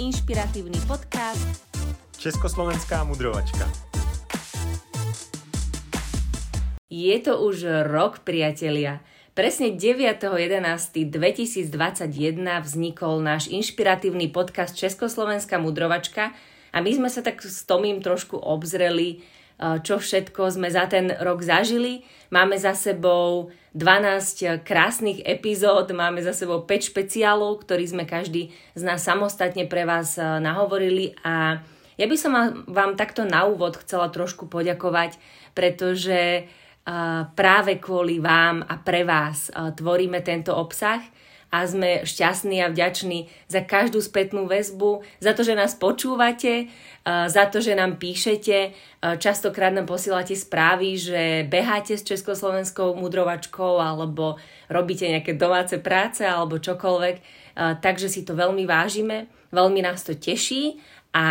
inšpiratívny podcast Československá mudrovačka. Je to už rok, priatelia. Presne 9.11.2021 vznikol náš inšpiratívny podcast Československá mudrovačka a my sme sa tak s Tomím trošku obzreli, čo všetko sme za ten rok zažili. Máme za sebou 12 krásnych epizód, máme za sebou 5 špeciálov, ktorý sme každý z nás samostatne pre vás eh, nahovorili a ja by som vám takto na úvod chcela trošku poďakovať, pretože eh, práve kvôli vám a pre vás eh, tvoríme tento obsah a sme šťastní a vďační za každú spätnú väzbu, za to, že nás počúvate, za to, že nám píšete. Častokrát nám posielate správy, že beháte s československou mudrovačkou alebo robíte nejaké domáce práce alebo čokoľvek. Takže si to veľmi vážime, veľmi nás to teší a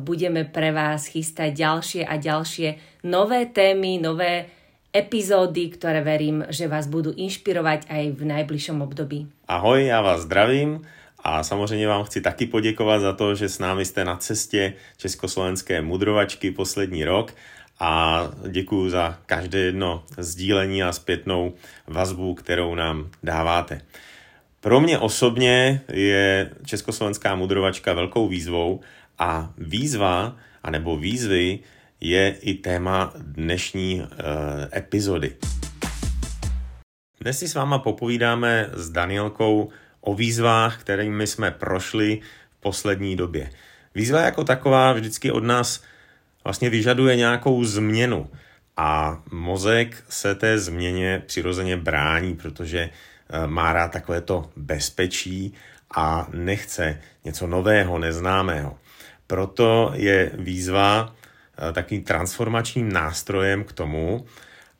budeme pre vás chystať ďalšie a ďalšie nové témy, nové epizódy, ktoré verím, že vás budú inšpirovať aj v najbližšom období. Ahoj, já vás zdravím a samozřejmě vám chci taky poděkovat za to, že s námi jste na cestě Československé mudrovačky poslední rok a děkuji za každé jedno sdílení a zpětnou vazbu, kterou nám dáváte. Pro mě osobně je Československá mudrovačka velkou výzvou a výzva, anebo výzvy je i téma dnešní uh, epizody. Dnes si s váma popovídáme s Danielkou o výzvách, kterými jsme prošli v poslední době. Výzva jako taková vždycky od nás vlastně vyžaduje nějakou změnu a mozek se té změně přirozeně brání, protože eh, má rád takové to bezpečí a nechce něco nového, neznámého. Proto je výzva Eh, takým transformačním nástrojem k tomu,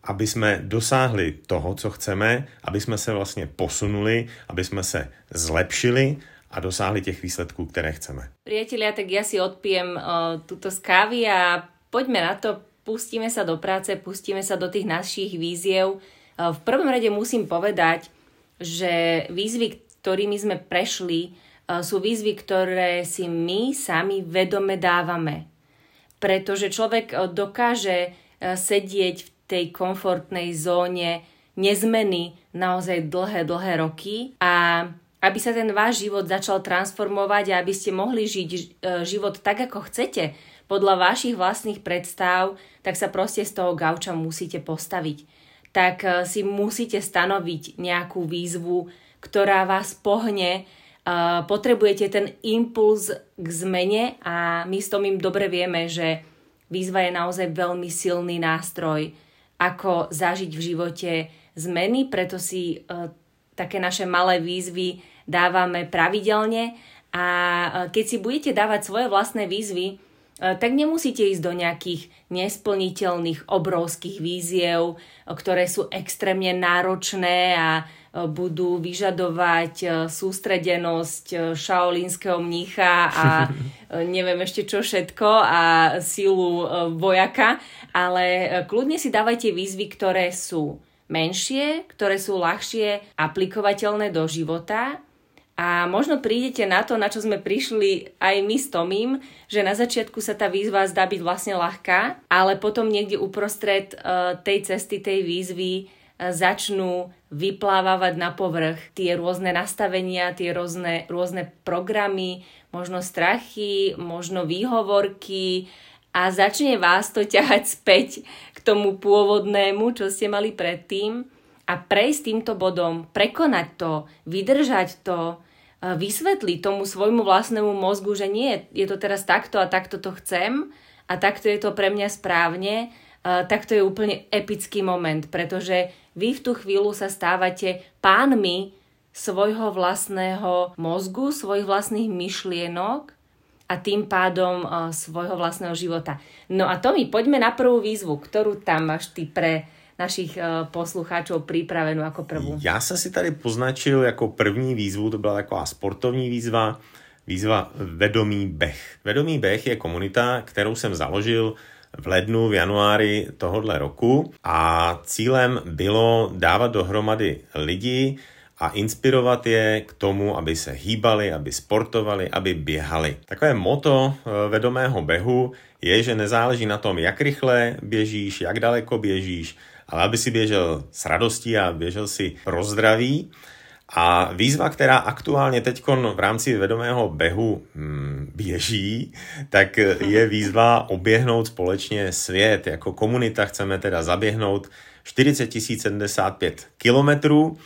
aby jsme dosáhli toho, co chceme, aby jsme se vlastně posunuli, aby jsme se zlepšili a dosáhli těch výsledků, které chceme. Priatelia, tak ja si odpijem uh, túto z kávy a poďme na to, pustíme sa do práce, pustíme sa do tých našich víziev. Uh, v prvom rade musím povedať, že výzvy, ktorými sme prešli, sú výzvy, ktoré si my sami vedome dávame pretože človek eh, dokáže eh, sedieť v tej komfortnej zóne nezmeny naozaj dlhé, dlhé roky a aby sa ten váš život začal transformovať a aby ste mohli žiť eh, život tak, ako chcete, podľa vašich vlastných predstav, tak sa proste z toho gauča musíte postaviť. Tak si musíte stanoviť nejakú výzvu, ktorá vás pohne, potrebujete ten impuls k zmene a my s tom im dobre vieme, že výzva je naozaj veľmi silný nástroj, ako zažiť v živote zmeny, preto si uh, také naše malé výzvy dávame pravidelne. A uh, keď si budete dávať svoje vlastné výzvy, uh, tak nemusíte ísť do nejakých nesplniteľných obrovských víziev, ktoré sú extrémne náročné a budú vyžadovať e, sústredenosť e, šaolínskeho mnícha a e, neviem ešte čo všetko a sílu vojaka, ale kľudne si dávajte výzvy, ktoré sú menšie, ktoré sú ľahšie aplikovateľné do života. A možno prídete na to, na čo sme prišli aj my s Tomím, že na začiatku sa tá výzva zdá byť vlastne ľahká, ale potom niekde uprostred tej cesty, tej výzvy začnú vyplávať na povrch tie rôzne nastavenia, tie rôzne, rôzne programy, možno strachy, možno výhovorky. A začne vás to ťahať späť k tomu pôvodnému, čo ste mali predtým. A prejsť týmto bodom, prekonať to, vydržať to, vysvetliť tomu svojmu vlastnému mozgu, že nie, je to teraz takto a takto to chcem a takto je to pre mňa správne, tak to je úplne epický moment, pretože vy v tú chvíľu sa stávate pánmi svojho vlastného mozgu, svojich vlastných myšlienok a tým pádom uh, svojho vlastného života. No a Tomi, poďme na prvú výzvu, ktorú tam máš ty pre našich uh, poslucháčov pripravenú ako prvú. Já jsem si tady poznačil jako první výzvu, to byla taková sportovní výzva, výzva Vedomý beh. Vedomý beh je komunita, kterou jsem založil v lednu, v januári tohohle roku a cílem bylo dávat dohromady lidi a inspirovat je k tomu, aby se hýbali, aby sportovali, aby běhali. Takové moto eh, vedomého behu je, že nezáleží na tom, jak rychle běžíš, jak daleko běžíš, ale aby si běžel s radostí a běžel si pro zdraví. A výzva, která aktuálně teď v rámci vedomého behu hmm, běží, tak je výzva oběhnout společně svět. Jako komunita chceme teda zaběhnout 40 075 kilometrů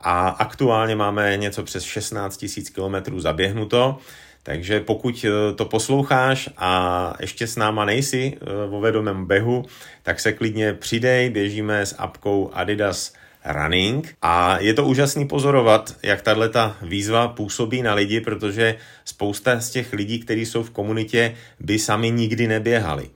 a aktuálně máme něco přes 16 000 kilometrů zaběhnuto. Takže pokud eh, to posloucháš a ještě s náma nejsi eh, vo vedomém behu, tak se klidně přidej, běžíme s apkou Adidas running a je to úžasný pozorovat, jak tahle ta výzva působí na lidi, protože spousta z těch lidí, kteří jsou v komunitě, by sami nikdy neběhali.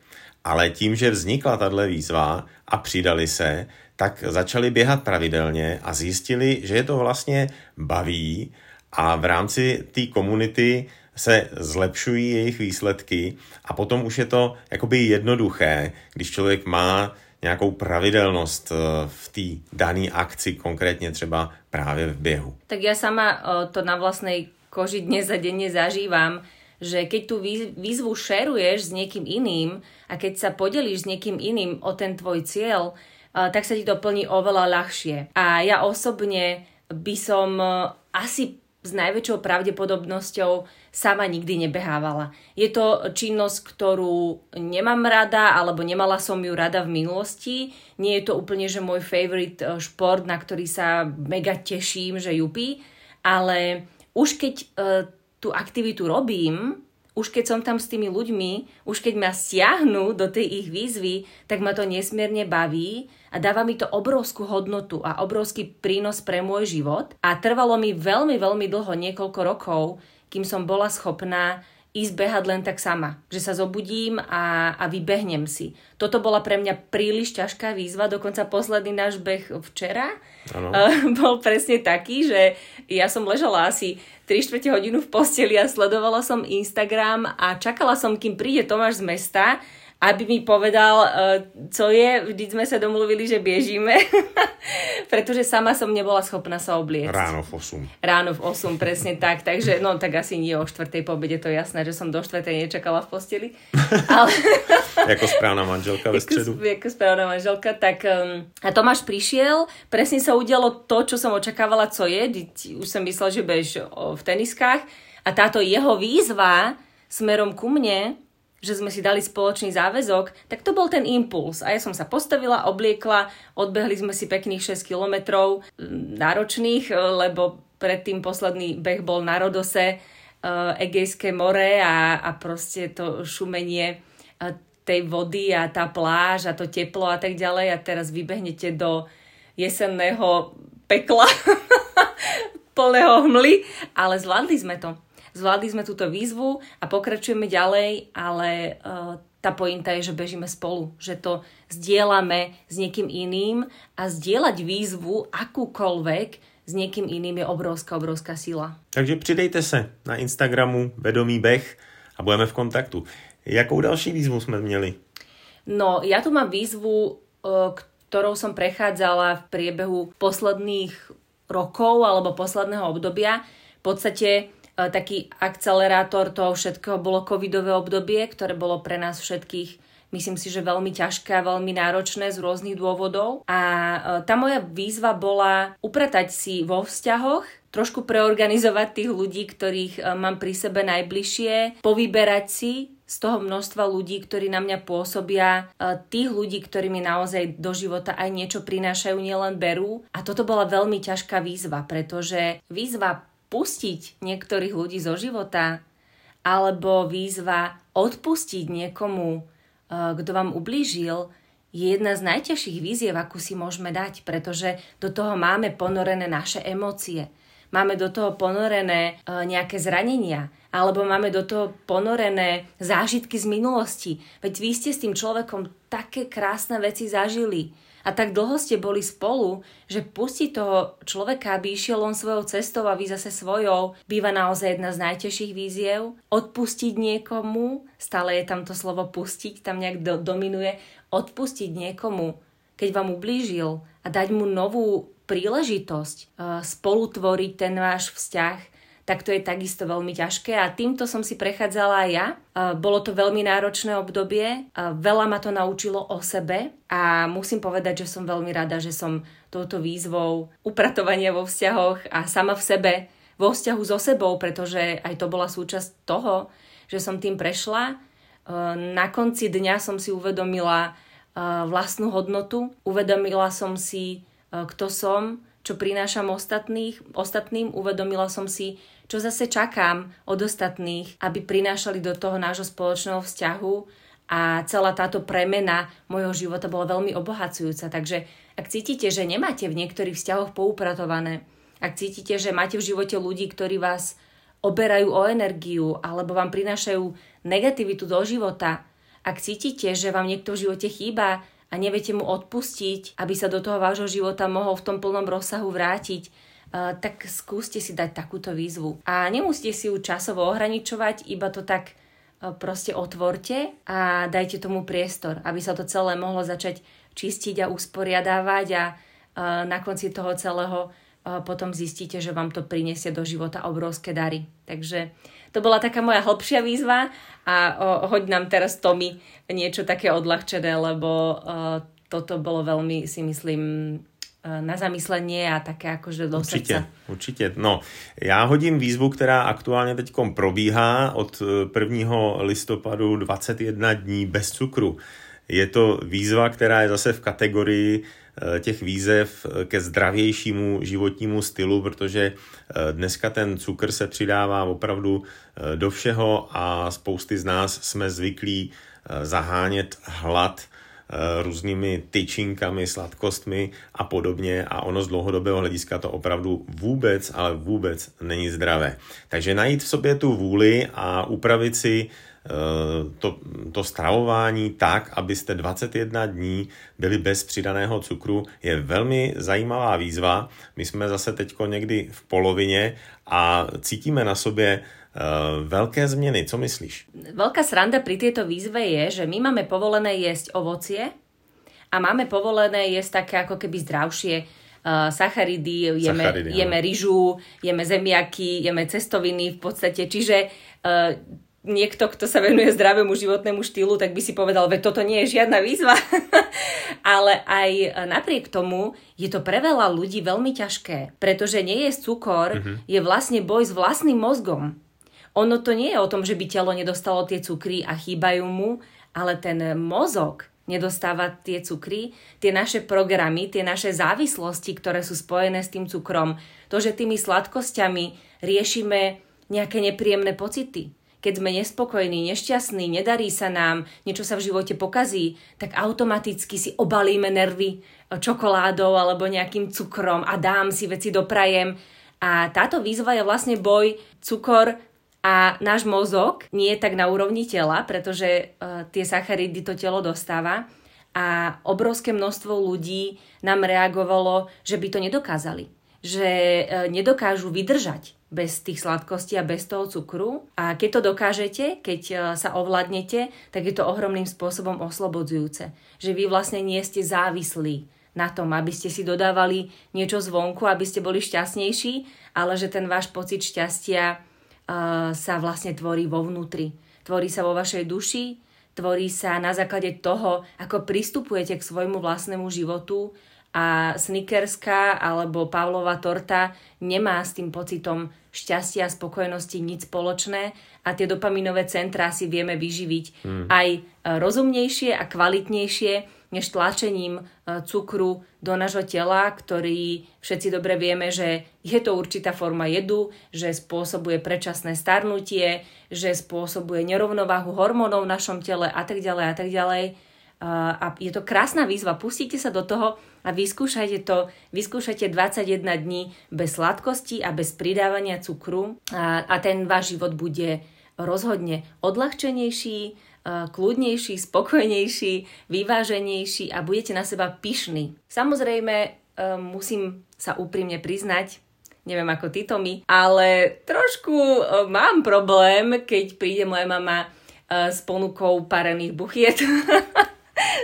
Ale tím, že vznikla tahle výzva a přidali se, tak začali běhat pravidelně a zjistili, že je to vlastně baví a v rámci té komunity se zlepšují jejich výsledky a potom už je to jakoby jednoduché, když člověk má nějakou pravidelnost eh, v té dané akci, konkrétně třeba právě v běhu. Tak ja sama eh, to na vlastnej koži dnes a denne zažívam, že keď tú výzvu šeruješ s niekým iným a keď sa podelíš s niekým iným o ten tvoj cieľ, eh, tak sa ti to plní oveľa ľahšie. A ja osobne by som asi s najväčšou pravdepodobnosťou sama nikdy nebehávala. Je to činnosť, ktorú nemám rada, alebo nemala som ju rada v minulosti. Nie je to úplne, že môj favorite eh, šport, na ktorý sa mega teším, že jupí, ale už keď e, tú aktivitu robím, už keď som tam s tými ľuďmi, už keď ma stiahnu do tej ich výzvy, tak ma to nesmierne baví a dáva mi to obrovskú hodnotu a obrovský prínos pre môj život. A trvalo mi veľmi, veľmi dlho, niekoľko rokov, kým som bola schopná ísť behať len tak sama. Že sa zobudím a, a vybehnem si. Toto bola pre mňa príliš ťažká výzva, dokonca posledný náš beh včera ano. bol presne taký, že ja som ležala asi 3 čtvrte hodinu v posteli a sledovala som Instagram a čakala som, kým príde Tomáš z mesta aby mi povedal, uh, co je. Vždy sme sa domluvili, že biežíme, pretože sama som nebola schopná sa obliecť. Ráno v 8. Ráno v 8, presne tak. Takže, no tak asi nie o 4. po obede, to je jasné, že som do 4. nečakala v posteli. Ale... ako správna manželka ve stredu. Ako, ako správna manželka, tak um, a Tomáš prišiel, presne sa udialo to, čo som očakávala, co je. Už som myslela, že bež v teniskách. A táto jeho výzva smerom ku mne že sme si dali spoločný záväzok, tak to bol ten impuls. A ja som sa postavila, obliekla, odbehli sme si pekných 6 kilometrov náročných, e, lebo predtým posledný beh bol na Rodose, uh, Egejské more a, a proste to šumenie uh, tej vody a tá pláž a to teplo a tak ďalej. A teraz vybehnete do jesenného pekla plného hmly, ale zvládli sme to zvládli sme túto výzvu a pokračujeme ďalej, ale uh, tá pointa je, že bežíme spolu, že to zdieľame s niekým iným a zdieľať výzvu akúkoľvek s niekým iným je obrovská, obrovská sila. Takže přidejte se na Instagramu Vedomý beh a budeme v kontaktu. Jakou další výzvu jsme měli? No, ja tu mám výzvu, eh, ktorou som prechádzala v priebehu posledných rokov alebo posledného obdobia. V podstate E, taký akcelerátor toho všetkého bolo covidové obdobie, ktoré bolo pre nás všetkých myslím si, že veľmi ťažké a veľmi náročné z rôznych dôvodov. A e, tá moja výzva bola upratať si vo vzťahoch, trošku preorganizovať tých ľudí, ktorých e, mám pri sebe najbližšie, povyberať si z toho množstva ľudí, ktorí na mňa pôsobia, tých ľudí, ktorí mi naozaj do života aj niečo prinášajú, nielen berú. A toto bola veľmi ťažká výzva, pretože výzva pustiť niektorých ľudí zo života, alebo výzva odpustiť niekomu, eh, kto vám ublížil, je jedna z najťažších výziev, akú si môžeme dať, pretože do toho máme ponorené naše emócie. Máme do toho ponorené eh, nejaké zranenia, alebo máme do toho ponorené zážitky z minulosti. Veď vy ste s tým človekom také krásne veci zažili a tak dlho ste boli spolu, že pustiť toho človeka, aby išiel on svojou cestou a vy zase svojou, býva naozaj jedna z najtežších víziev. Odpustiť niekomu, stále je tam to slovo pustiť, tam nejak do, dominuje, odpustiť niekomu, keď vám ublížil a dať mu novú príležitosť spolutvoriť ten váš vzťah, tak to je takisto veľmi ťažké. A týmto som si prechádzala aj ja. Bolo to veľmi náročné obdobie, veľa ma to naučilo o sebe. A musím povedať, že som veľmi rada, že som touto výzvou upratovania vo vzťahoch a sama v sebe, vo vzťahu so sebou, pretože aj to bola súčasť toho, že som tým prešla. Na konci dňa som si uvedomila vlastnú hodnotu, uvedomila som si, kto som, čo prinášam ostatných, ostatným, uvedomila som si, čo zase čakám od ostatných, aby prinášali do toho nášho spoločného vzťahu a celá táto premena môjho života bola veľmi obohacujúca. Takže ak cítite, že nemáte v niektorých vzťahoch poupratované, ak cítite, že máte v živote ľudí, ktorí vás oberajú o energiu alebo vám prinášajú negativitu do života, ak cítite, že vám niekto v živote chýba a neviete mu odpustiť, aby sa do toho vášho života mohol v tom plnom rozsahu vrátiť, tak skúste si dať takúto výzvu. A nemusíte si ju časovo ohraničovať, iba to tak uh, proste otvorte a dajte tomu priestor, aby sa to celé mohlo začať čistiť a usporiadávať a uh, na konci toho celého potom zistíte, že vám to prinesie do života obrovské dary. Takže to bola taká moja hlbšia výzva a hoď nám teraz Tomi niečo také odľahčené, lebo toto bolo veľmi, si myslím, na zamyslenie a také akože do určitě, srdca. Určitě, No, já hodím výzvu, která aktuálně teď probíhá od 1. E, listopadu 21 dní bez cukru. Je to výzva, která je zase v kategorii Eh, těch výzev ke zdravějšímu životnímu stylu, protože eh, dneska ten cukr se přidává opravdu eh, do všeho a spousty z nás jsme zvyklí zahánět hlad různými tyčinkami, sladkostmi a podobně a ono z dlouhodobého hlediska to opravdu vůbec, ale vůbec není zdravé. Takže najít v sobě tu vůli a upravit si Eh, to, to stravování tak, abyste 21 dní byli bez přidaného cukru, je velmi zajímavá výzva. My jsme zase teď někdy v polovině a cítíme na sobě veľké zmeny, co myslíš? Veľká sranda pri tejto výzve je, že my máme povolené jesť ovocie a máme povolené jesť také ako keby zdravšie uh, sacharidy, jeme, sacharidy, jeme ryžu, jeme zemiaky, jeme cestoviny v podstate. Čiže uh, niekto, kto sa venuje zdravému životnému štýlu, tak by si povedal, že toto nie je žiadna výzva. Ale aj napriek tomu je to pre veľa ľudí veľmi ťažké, pretože nie je cukor, mm-hmm. je vlastne boj s vlastným mozgom. Ono to nie je o tom, že by telo nedostalo tie cukry a chýbajú mu, ale ten mozog nedostáva tie cukry, tie naše programy, tie naše závislosti, ktoré sú spojené s tým cukrom, to, že tými sladkosťami riešime nejaké nepríjemné pocity, keď sme nespokojní, nešťastní, nedarí sa nám, niečo sa v živote pokazí, tak automaticky si obalíme nervy čokoládou alebo nejakým cukrom a dám si veci doprajem. A táto výzva je vlastne boj cukor a náš mozog nie je tak na úrovni tela, pretože uh, tie sacharidy to telo dostáva a obrovské množstvo ľudí nám reagovalo, že by to nedokázali. Že uh, nedokážu vydržať bez tých sladkostí a bez toho cukru. A keď to dokážete, keď e, sa ovládnete, tak je to ohromným spôsobom oslobodzujúce. Že vy vlastne nie ste závislí na tom, aby ste si dodávali niečo zvonku, aby ste boli šťastnejší, ale že ten váš pocit šťastia uh, sa vlastne tvorí vo vnútri. Tvorí sa vo vašej duši, tvorí sa na základe toho, ako pristupujete k svojmu vlastnému životu a snickerská alebo Pavlova torta nemá s tým pocitom šťastia a spokojnosti nič spoločné a tie dopaminové centrá si vieme vyživiť mm. aj rozumnejšie a kvalitnejšie než tlačením e, cukru do nášho tela, ktorý všetci dobre vieme, že je to určitá forma jedu, že spôsobuje predčasné starnutie, že spôsobuje nerovnováhu hormónov v našom tele a tak ďalej a tak ďalej a je to krásna výzva. Pustite sa do toho a vyskúšajte to. Vyskúšajte 21 dní bez sladkosti a bez pridávania cukru a, a ten váš život bude rozhodne odľahčenejší, kľudnejší, spokojnejší, vyváženejší a budete na seba pyšní. Samozrejme, e, musím sa úprimne priznať, neviem ako ty mi, ale trošku e, mám problém, keď príde moja mama s ponukou parených buchiet.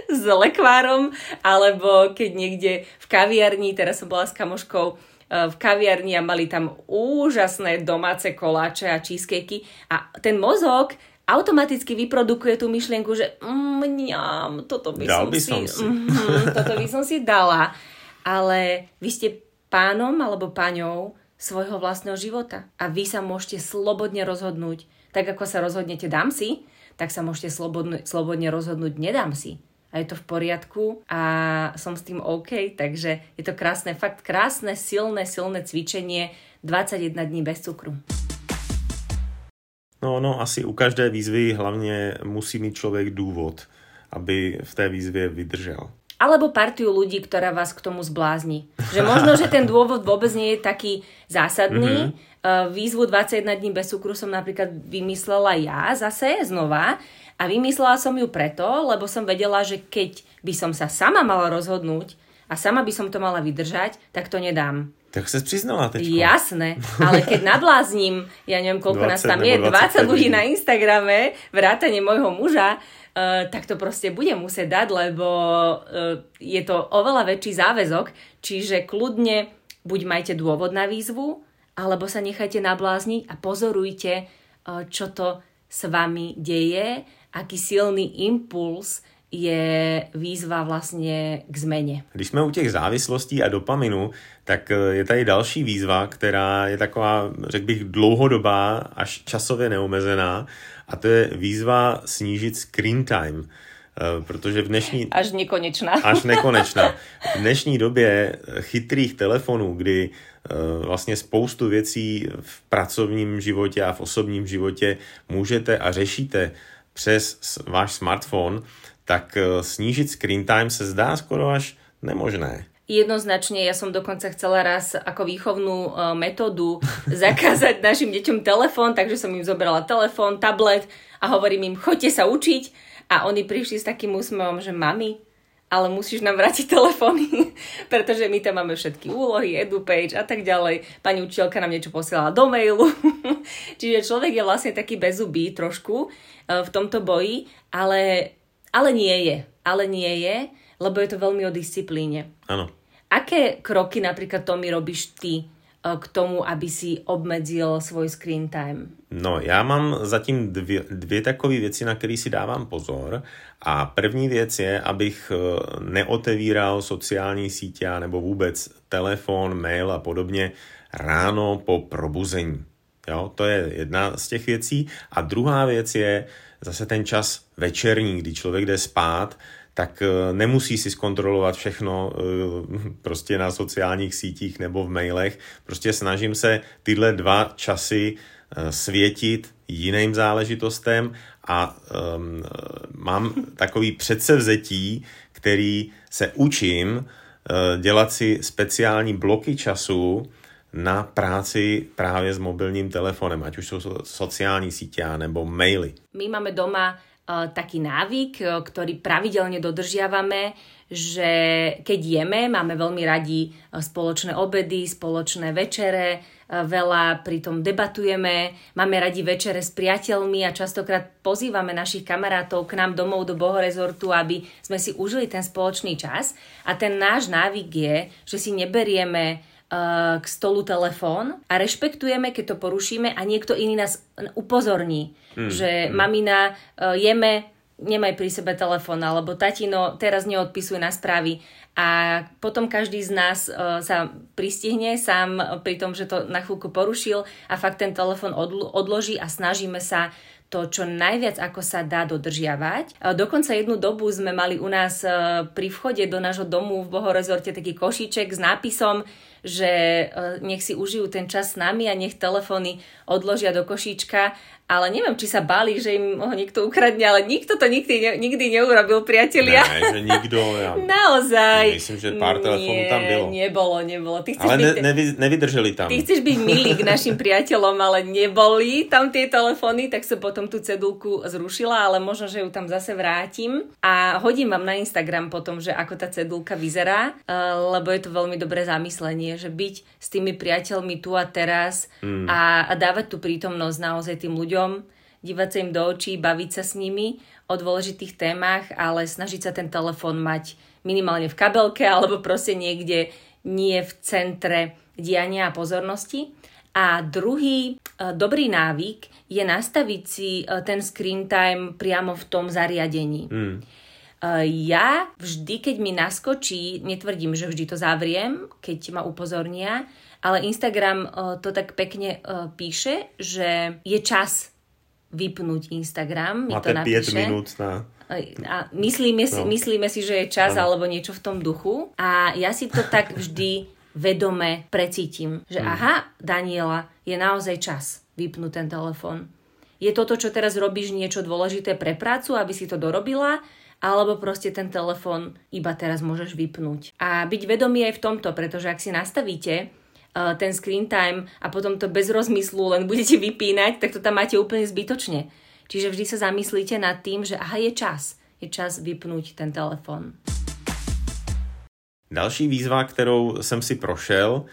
s lekvárom, alebo keď niekde v kaviarni, teraz som bola s kamoškou v kaviarni a mali tam úžasné domáce koláče a cheesecakey a ten mozog automaticky vyprodukuje tú myšlienku, že mňam, toto by Dal som by si, som si. Mm, toto by som si dala. Ale vy ste pánom alebo páňou svojho vlastného života. A vy sa môžete slobodne rozhodnúť. Tak ako sa rozhodnete dám si, tak sa môžete slobodne, slobodne rozhodnúť nedám si. A je to v poriadku a som s tým OK, takže je to krásne, fakt krásne, silné, silné cvičenie 21 dní bez cukru. No, no, asi u každé výzvy hlavně musí mít člověk důvod, aby v té výzvě vydržel. Alebo partiu ľudí, ktorá vás k tomu zblázni. Že možno, že ten dôvod vôbec nie je taký zásadný. Mm-hmm. Výzvu 21 dní bez cukru som napríklad vymyslela ja zase znova a vymyslela som ju preto, lebo som vedela, že keď by som sa sama mala rozhodnúť a sama by som to mala vydržať, tak to nedám. Tak sa přiznala teď. Jasné, ale keď nablázním, ja neviem, koľko 20 nás tam je, nebo 20 ľudí na Instagrame, vrátane môjho muža, uh, tak to proste bude musieť dať, lebo uh, je to oveľa väčší záväzok, čiže kľudne buď majte dôvod na výzvu, alebo sa nechajte nablázniť a pozorujte, uh, čo to s vami deje, aký silný impuls je výzva vlastně k změně. Když jsme u těch závislostí a dopaminu, tak eh, je tady další výzva, která je taková, řekl bych, dlouhodobá, až časově neomezená, a to je výzva snížit screen time. Eh, Protože v dnešní, Až nekonečná. až nekonečná. V dnešní době chytrých telefonů, kdy eh, vlastně spoustu věcí v pracovním životě a v osobním životě můžete a řešíte přes váš smartphone, tak eh, snížit screen time se zdá skoro až nemožné. Jednoznačne, ja som dokonca chcela raz ako výchovnú e, metódu zakázať našim deťom telefón, takže som im zobrala telefón, tablet a hovorím im, choďte sa učiť a oni prišli s takým úsmevom, že mami, ale musíš nám vrátiť telefóny, pretože my tam máme všetky úlohy, edupage a tak ďalej. Pani učiteľka nám niečo posielala do mailu. Čiže človek je vlastne taký bezubý trošku e, v tomto boji, ale, ale nie je. Ale nie je, lebo je to veľmi o disciplíne. Ano. Aké kroky napríklad Tomi robíš ty e, k tomu, aby si obmedzil svoj screen time? No, já mám zatím dvě, dvě takové věci, na které si dávám pozor. A první věc je, abych eh, neotevíral sociální sítě nebo vůbec telefon, mail a podobně ráno po probuzení. Jo, to je jedna z těch věcí. A druhá věc je zase ten čas večerní, kdy člověk jde spát, tak eh, nemusí si zkontrolovat všechno eh, prostě na sociálních sítích nebo v mailech. Prostě snažím se tyhle dva časy eh, světit jiným záležitostem a um, mám takový předsevzetí, který se učím uh, dělat si speciální bloky času na práci právě s mobilním telefonem, ať už jsou so- sociální sítě nebo maily. My máme doma uh, taký návyk, uh, ktorý pravidelne dodržiavame, že keď jeme, máme veľmi radi uh, spoločné obedy, spoločné večere, veľa pritom debatujeme, máme radi večere s priateľmi a častokrát pozývame našich kamarátov k nám domov do Bohorezortu, aby sme si užili ten spoločný čas. A ten náš návyk je, že si neberieme k stolu telefón a rešpektujeme, keď to porušíme a niekto iný nás upozorní, mm, že mm. mamina, uh, jeme, nemaj pri sebe telefón, alebo tatino, teraz neodpisuj na správy. A potom každý z nás uh, sa pristihne sám pri tom, že to na chvíľku porušil a fakt ten telefón odl- odloží a snažíme sa to, čo najviac ako sa dá dodržiavať. A Dokonca jednu dobu sme mali u nás e, pri vchode do nášho domu v Bohorezorte taký košíček s nápisom, že e, nech si užijú ten čas s nami a nech telefóny odložia do košíčka. Ale neviem, či sa báli, že im ho niekto ukradne, ale nikto to nikdy, ne, nikdy neurobil, priatelia. Ne, že nikdo, já Naozaj. myslím, že pár telefónů tam bylo. Nebolo, nebolo. Ty Ale byť, ne, nevy, nevydrželi tam. Ty chceš byť milý k našim priateľom, ale neboli tam tie telefóny, tak som potom tú cedulku zrušila, ale možno, že ju tam zase vrátim a hodím vám na Instagram potom, že ako tá cedulka vyzerá, eh, lebo je to veľmi dobré zamyslenie, že byť s tými priateľmi tu a teraz Hmm. a, a dávať tú prítomnosť naozaj tým ľuďom, dívať sa im do očí, baviť sa s nimi o dôležitých témach, ale snažiť sa ten telefón mať minimálne v kabelke alebo proste niekde nie v centre diania a pozornosti. A druhý e, dobrý návyk je nastaviť si e, ten screen time priamo v tom zariadení. Mm. Ja vždy, keď mi naskočí, netvrdím, že vždy to zavriem, keď ma upozornia, ale Instagram to tak pekne píše, že je čas vypnúť Instagram. Máte to 5 minút na... A myslíme, si, no. myslíme si, že je čas ano. alebo niečo v tom duchu. A ja si to tak vždy vedome precítim, že hmm. aha, Daniela, je naozaj čas vypnúť ten telefón. Je toto, čo teraz robíš, niečo dôležité pre prácu, aby si to dorobila, alebo proste ten telefón iba teraz môžeš vypnúť. A byť vedomý aj v tomto, pretože ak si nastavíte ten screen time a potom to bez rozmyslu len budete vypínať, tak to tam máte úplne zbytočne. Čiže vždy sa zamyslíte nad tým, že aha, je čas. Je čas vypnúť ten telefón. Další výzva, kterou jsem si prošel,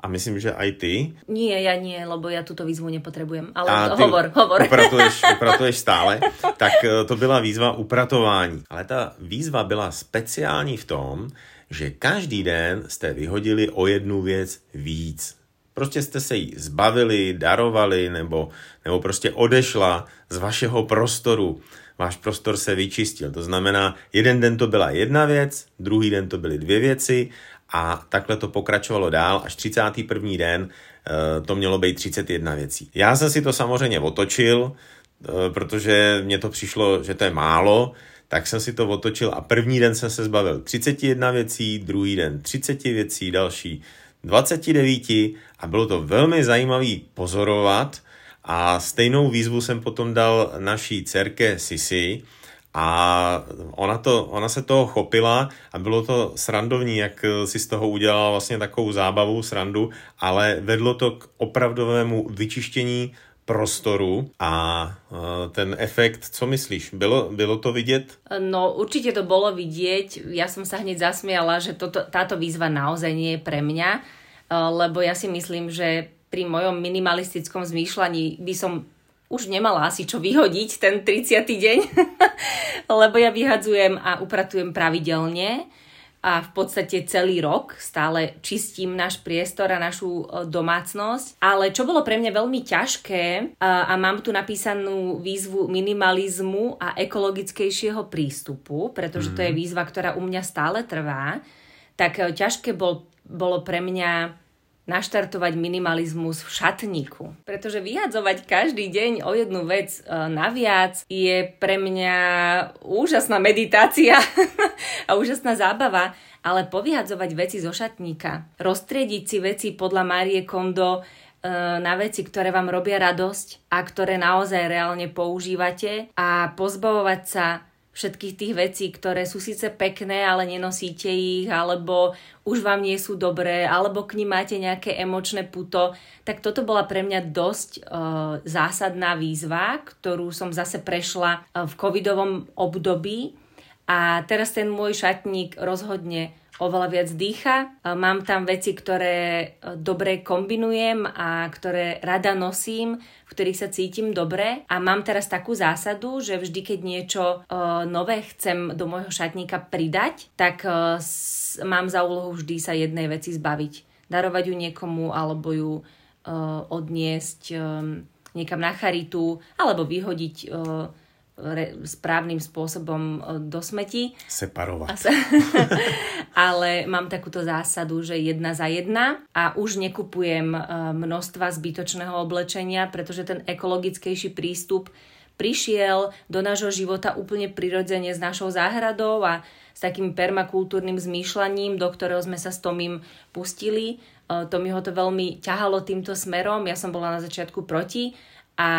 a myslím, že aj ty. Nie, ja nie, lebo ja túto výzvu nepotrebujem. Ale a hovor, hovor. Upratuješ, upratuješ stále. Tak e, to byla výzva upratování. Ale ta výzva byla speciální v tom, že každý den jste vyhodili o jednu věc víc. Prostě jste se jí zbavili, darovali, nebo, nebo prostě odešla z vašeho prostoru váš prostor se vyčistil. To znamená, jeden den to byla jedna věc, druhý den to byly dvě věci a takhle to pokračovalo dál, až 31. den eh, to mělo být 31 věcí. Já jsem si to samozřejmě otočil, eh, protože mně to přišlo, že to je málo, tak jsem si to otočil a první den jsem se zbavil 31 věcí, druhý den 30 věcí, další 29 a bylo to velmi zajímavý pozorovat a stejnou výzvu jsem potom dal naší dcerke Sisi, a ona, to, ona se toho chopila a bylo to srandovní, jak si z toho udělala vlastně takovou zábavu, srandu, ale vedlo to k opravdovému vyčištění prostoru a e, ten efekt, co myslíš, bylo, bylo to vidět? No určite to bolo vidieť, ja som sa hneď zasmiala, že toto, táto výzva naozaj nie je pre mňa, e, lebo ja si myslím, že pri mojom minimalistickom zmýšľaní by som už nemala asi čo vyhodiť ten 30. deň, lebo ja vyhadzujem a upratujem pravidelne a v podstate celý rok stále čistím náš priestor a našu e, domácnosť. Ale čo bolo pre mňa veľmi ťažké a, a mám tu napísanú výzvu minimalizmu a ekologickejšieho prístupu, pretože to je mhm. výzva, ktorá u mňa stále trvá, tak e, ťažké bol, bolo pre mňa naštartovať minimalizmus v šatníku. Pretože vyhadzovať každý deň o jednu vec e, naviac je pre mňa úžasná meditácia a úžasná zábava, ale povyhadzovať veci zo šatníka, roztriediť si veci podľa Marie Kondo e, na veci, ktoré vám robia radosť a ktoré naozaj reálne používate a pozbavovať sa všetkých tých vecí, ktoré sú síce pekné, ale nenosíte ich, alebo už vám nie sú dobré, alebo k ním máte nejaké emočné puto, tak toto bola pre mňa dosť uh, zásadná výzva, ktorú som zase prešla uh, v covidovom období. A teraz ten môj šatník rozhodne oveľa viac dýcha. Mám tam veci, ktoré e, dobre kombinujem a ktoré rada nosím, v ktorých sa cítim dobre. A mám teraz takú zásadu, že vždy, keď niečo uh, nové chcem do môjho šatníka pridať, tak mám za úlohu vždy sa jednej veci zbaviť. Darovať ju niekomu alebo ju odniesť niekam na charitu alebo vyhodiť re, správnym spôsobom e, do smeti. Separovať. Sa, ale mám takúto zásadu, že jedna za jedna a už nekupujem e, množstva zbytočného oblečenia, pretože ten ekologickejší prístup prišiel do nášho života úplne prirodzene s našou záhradou a s takým permakultúrnym zmýšľaním, do ktorého sme sa s Tomím pustili. E, Tomi ho to veľmi ťahalo týmto smerom, ja som bola na začiatku proti, a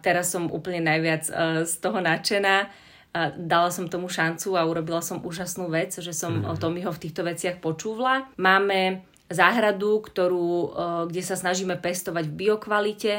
teraz som úplne najviac uh, z toho nadšená. Uh, dala som tomu šancu a urobila som úžasnú vec, že som mm-hmm. Tomiho v týchto veciach počúvla. Máme záhradu, ktorú, uh, kde sa snažíme pestovať v biokvalite.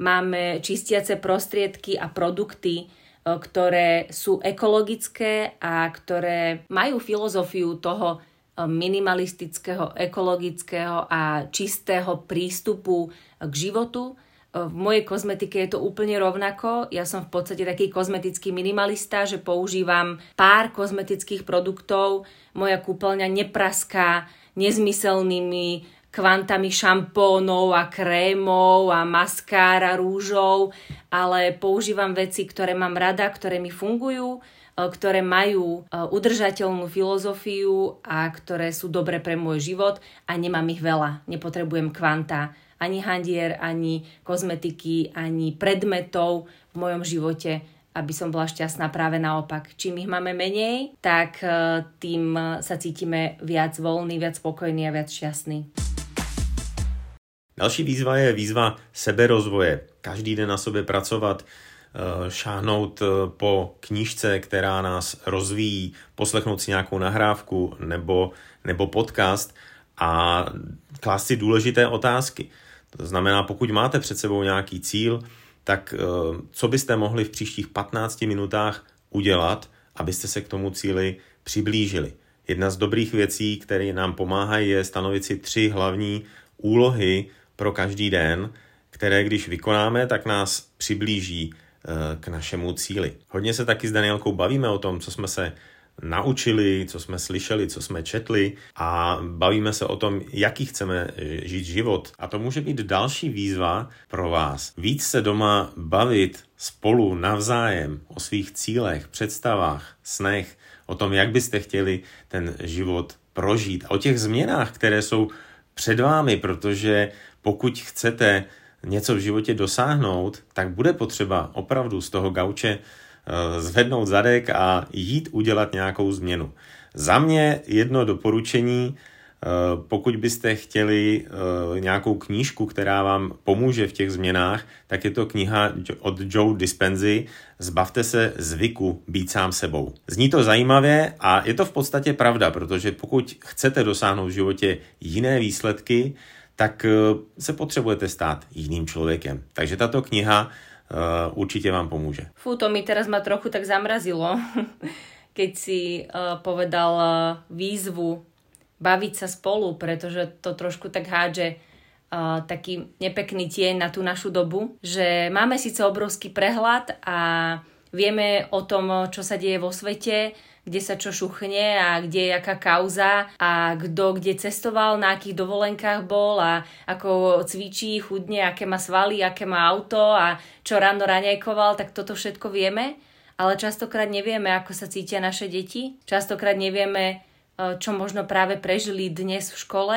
Máme čistiace prostriedky a produkty, ktoré sú ekologické a ktoré majú filozofiu toho minimalistického, ekologického a čistého prístupu k životu v mojej kozmetike je to úplne rovnako. Ja som v podstate taký kozmetický minimalista, že používam pár kozmetických produktov. Moja kúpeľňa nepraská nezmyselnými kvantami šampónov a krémov a maskára, rúžov, ale používam veci, ktoré mám rada, ktoré mi fungujú, e, ktoré majú e, udržateľnú filozofiu a ktoré sú dobre pre môj život a nemám ich veľa. Nepotrebujem kvanta ani handier, ani kozmetiky, ani predmetov v mojom živote, aby som bola šťastná práve naopak. Čím ich máme menej, tak e, tým sa cítime viac voľný, viac spokojný a viac šťastný. Další výzva je výzva seberozvoje. Každý den na sobě pracovat, e, šáhnout e, po knížce, která nás rozvíjí, poslechnout si nějakou nahrávku nebo, nebo podcast a klást si důležité otázky. To znamená, pokud máte před sebou nějaký cíl, tak eh, co byste mohli v příštích 15 minutách udělat, abyste se k tomu cíli přiblížili. Jedna z dobrých věcí, které nám pomáhají, je stanovit si tři hlavní úlohy pro každý den, které když vykonáme, tak nás přiblíží eh, k našemu cíli. Hodně se taky s Danielkou bavíme o tom, co jsme se naučili, co jsme slyšeli, co jsme četli a bavíme se o tom, jaký chceme e, žít život. A to může být další výzva pro vás. Víc se doma bavit spolu navzájem o svých cílech, představách, snech, o tom, jak byste chtěli ten život prožít a o těch změnách, které jsou před vámi, protože pokud chcete něco v životě dosáhnout, tak bude potřeba opravdu z toho gauče zvednout zadek a jít udělat nějakou změnu. Za mě jedno doporučení, eh, pokud byste chtěli eh, nějakou knížku, která vám pomůže v těch změnách, tak je to kniha od Joe Dispensy Zbavte se zvyku být sám sebou. Zní to zajímavě a je to v podstatě pravda, protože pokud chcete dosáhnout v životě jiné výsledky, tak se potřebujete stát jiným člověkem. Takže tato kniha uh, určite vám pomôže. Fú, to mi teraz ma trochu tak zamrazilo, keď si uh, povedal uh, výzvu baviť sa spolu, pretože to trošku tak hádže taký nepekný tieň na tú našu dobu, že máme síce obrovský prehľad a vieme o tom, čo sa deje vo svete, kde sa čo šuchne a kde je jaká kauza a kto kde cestoval, na akých dovolenkách bol a ako cvičí, chudne, aké má svaly, aké má auto a čo ráno raňajkoval, tak toto všetko vieme. Ale častokrát nevieme, ako sa cítia naše deti. Častokrát nevieme, e, čo možno práve prežili dnes v škole.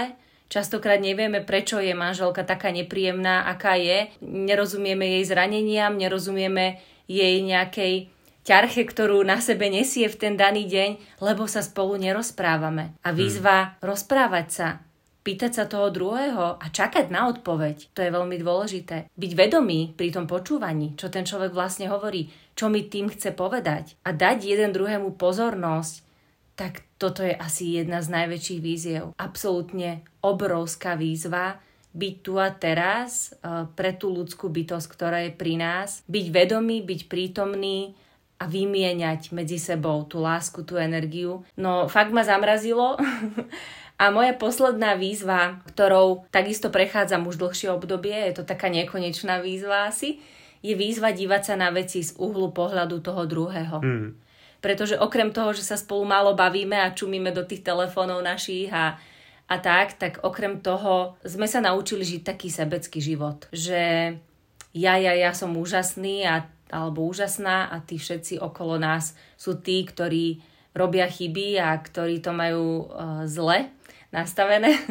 Častokrát nevieme, prečo je manželka taká nepríjemná, aká je. Nerozumieme jej zraneniam, nerozumieme jej nejakej ťarche, ktorú na sebe nesie v ten daný deň, lebo sa spolu nerozprávame. A hmm. výzva hmm. rozprávať sa, pýtať sa toho druhého a čakať na odpoveď. To je veľmi dôležité. Byť vedomý pri tom počúvaní, čo ten človek vlastne hovorí, čo mi tým chce povedať a dať jeden druhému pozornosť, tak toto je asi jedna z najväčších víziev. Absolútne obrovská výzva, byť tu a teraz e, pre tú ľudskú bytosť, ktorá je pri nás, byť vedomý, byť prítomný, a vymieňať medzi sebou tú lásku, tú energiu. No fakt ma zamrazilo a moja posledná výzva, ktorou takisto prechádzam už dlhšie obdobie, je to taká nekonečná výzva asi, je výzva dívať sa na veci z uhlu pohľadu toho druhého. Mm. Pretože okrem toho, že sa spolu málo bavíme a čumíme do tých telefónov našich a, a tak, tak okrem toho sme sa naučili žiť taký sebecký život. Že ja, ja, ja som úžasný a alebo úžasná a tí všetci okolo nás sú tí, ktorí robia chyby a ktorí to majú uh, zle nastavené.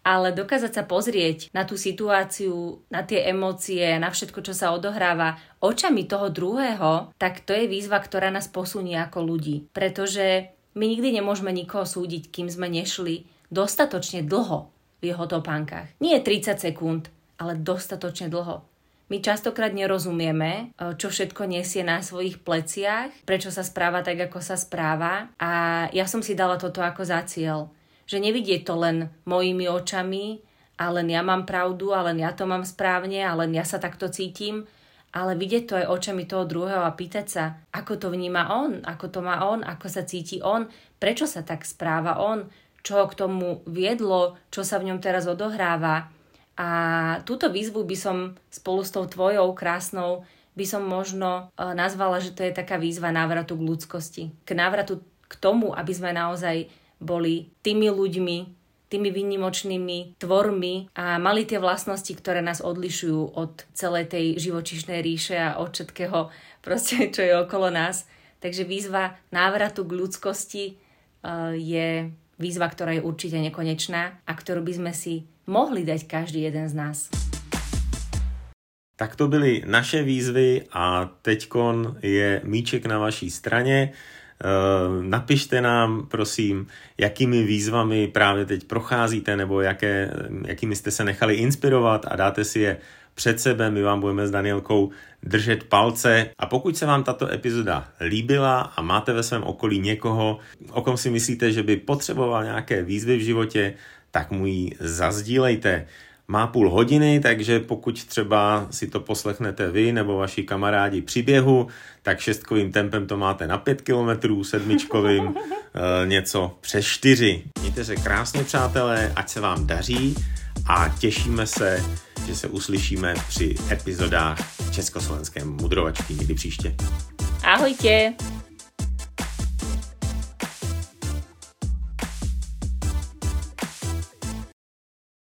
Ale dokázať sa pozrieť na tú situáciu, na tie emócie, na všetko, čo sa odohráva očami toho druhého, tak to je výzva, ktorá nás posunie ako ľudí. Pretože my nikdy nemôžeme nikoho súdiť, kým sme nešli dostatočne dlho v jeho topánkach. Nie 30 sekúnd, ale dostatočne dlho. My častokrát nerozumieme, e, čo všetko nesie na svojich pleciach, prečo sa správa tak, ako sa správa. A ja som si dala toto ako za cieľ. Že nevidieť to len mojimi očami, a len ja mám pravdu, a len ja to mám správne, a len ja sa takto cítim, ale vidieť to aj očami toho druhého a pýtať sa, ako to vníma on, ako to má on, ako sa cíti on, prečo sa tak správa on, čo ho k tomu viedlo, čo sa v ňom teraz odohráva A túto výzvu by som spolu s tou tvojou krásnou by som možno e, nazvala, že to je taká výzva návratu k ľudskosti. K návratu k tomu, aby sme naozaj boli tými ľuďmi, tými výnimočnými tvormi a mali tie vlastnosti, ktoré nás odlišujú od celej tej živočišnej ríše a od všetkého, proste, čo je okolo nás. Takže výzva návratu k ľudskosti e, je výzva, ktorá je určite nekonečná a ktorú by sme si mohli dať každý jeden z nás. Tak to byly naše výzvy a teďkon je míček na vaší straně. Eh, napište nám, prosím, jakými výzvami právě teď procházíte nebo jaké, jakými jste se nechali inspirovat a dáte si je před sebe. My vám budeme s Danielkou držet palce. A pokud se vám tato epizoda líbila a máte ve svém okolí někoho, o kom si myslíte, že by potřeboval nějaké výzvy v životě, tak mu ji zazdílejte má půl hodiny, takže pokud třeba si to poslechnete vy nebo vaši kamarádi při běhu, tak šestkovým tempem to máte na pět kilometrů, sedmičkovým e, něco přes čtyři. Mějte se krásně, přátelé, ať se vám daří a těšíme se, že se uslyšíme při epizodách Československé mudrovačky někdy příště. Ahojte!